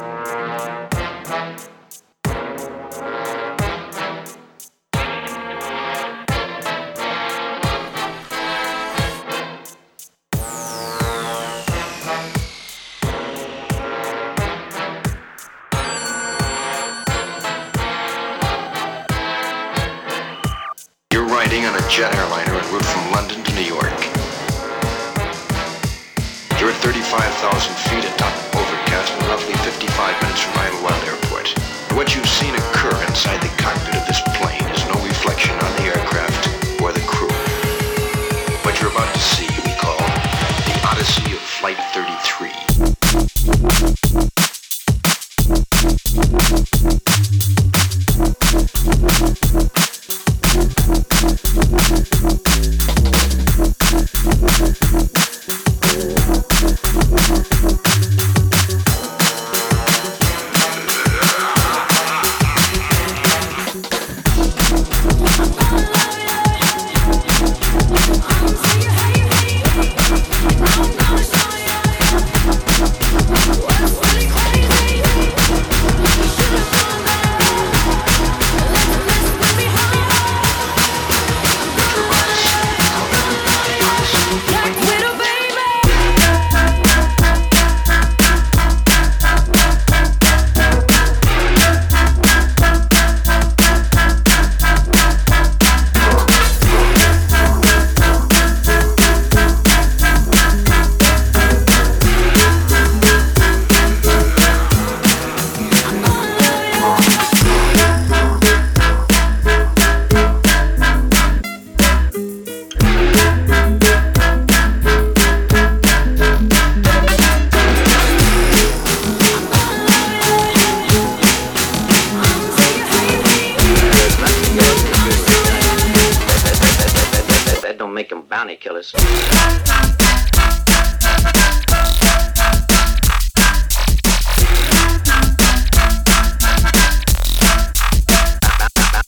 Podcast. bounty killers.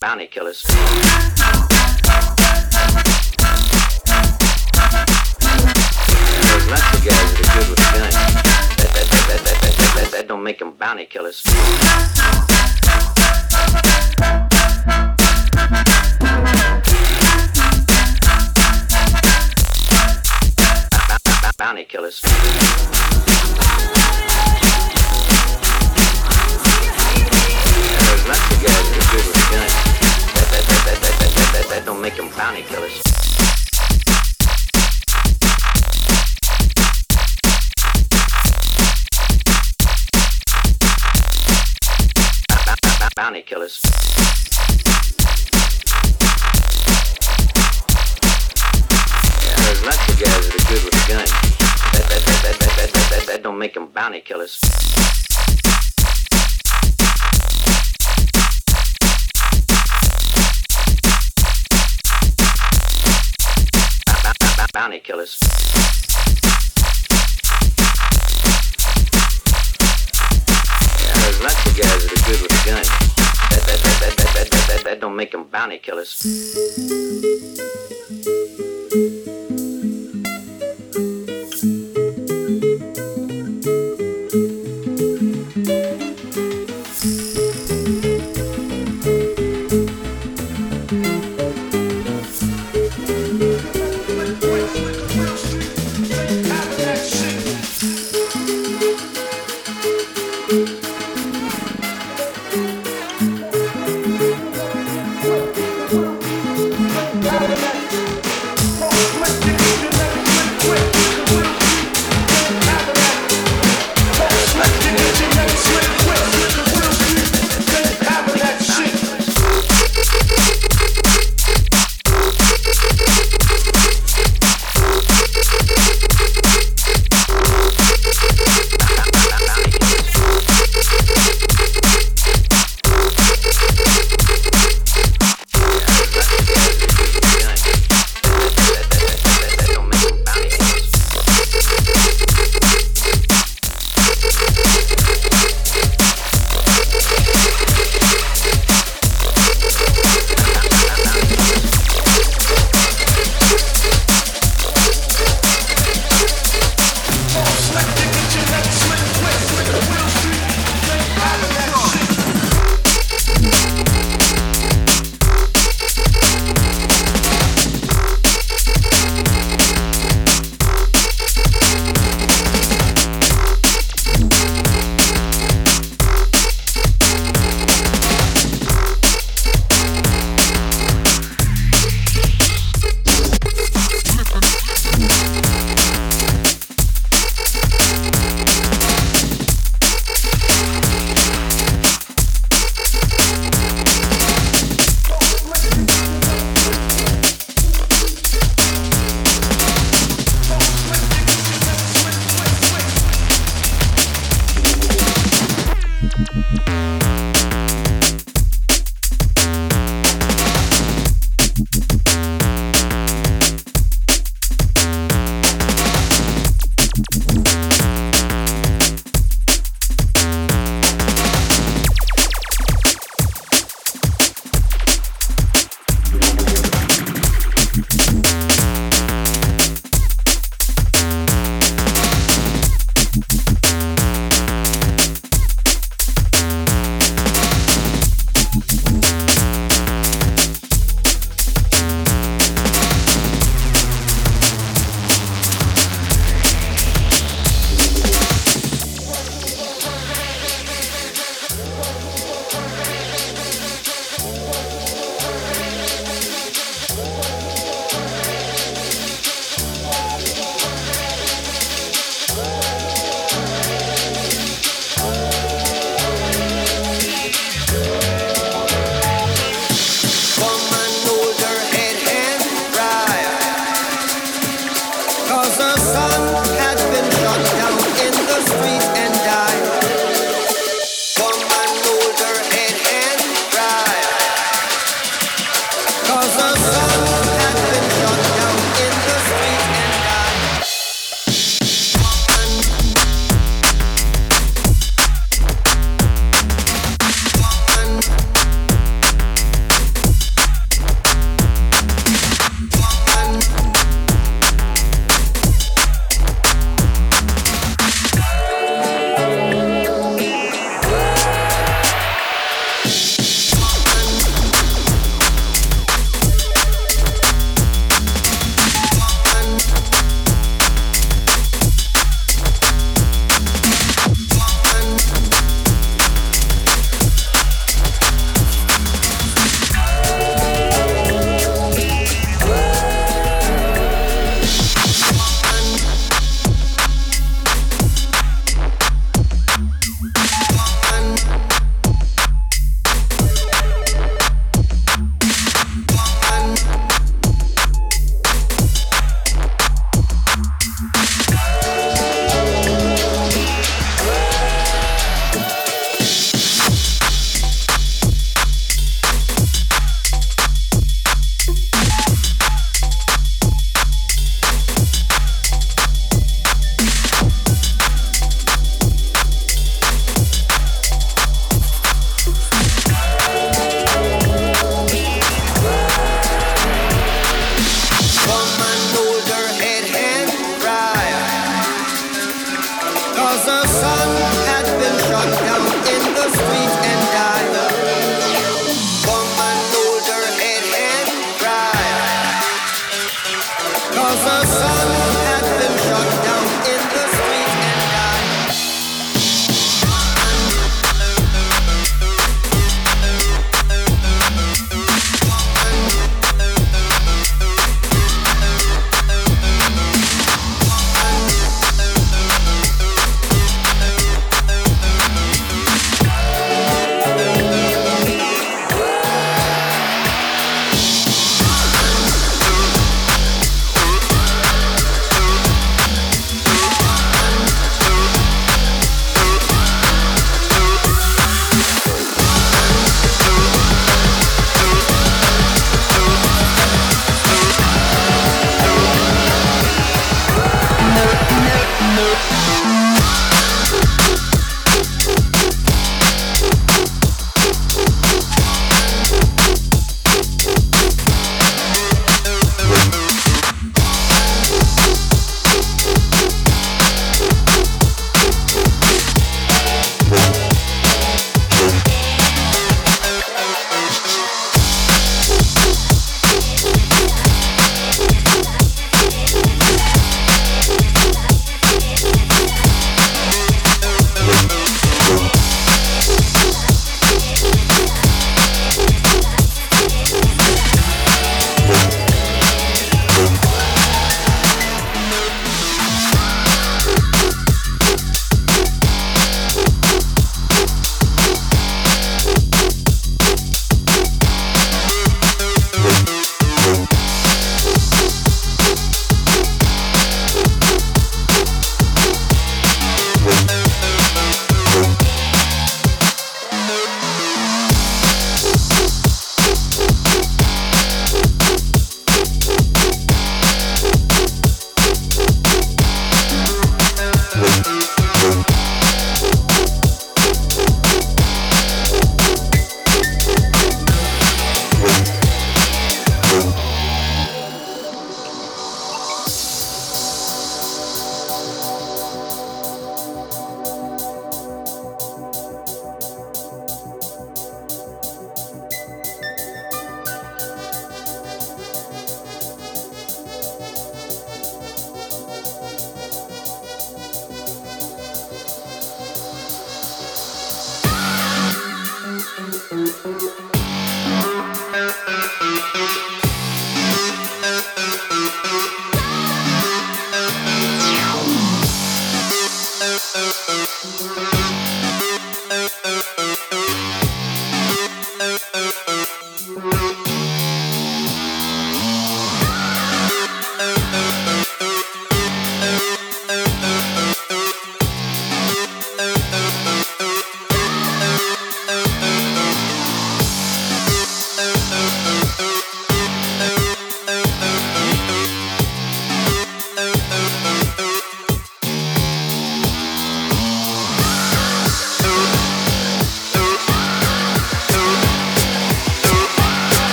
Bounty killers. There's lots of guys that are good with guns. That, that, that, that, that, that, that, that don't make them bounty killers. bounty killers. There's lots of guys that are good with guns. That, that, that, that, that, that, that, that, that don't make them bounty killers. Bounty killers. Yeah, there's lots of guys that are good with guns that, that don't make them bounty killers. Bounty killers. There's lots of guys that are good with a gun. That, that, that, that, that, that, that, that, that don't make them bounty killers.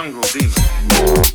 Jungle Demon.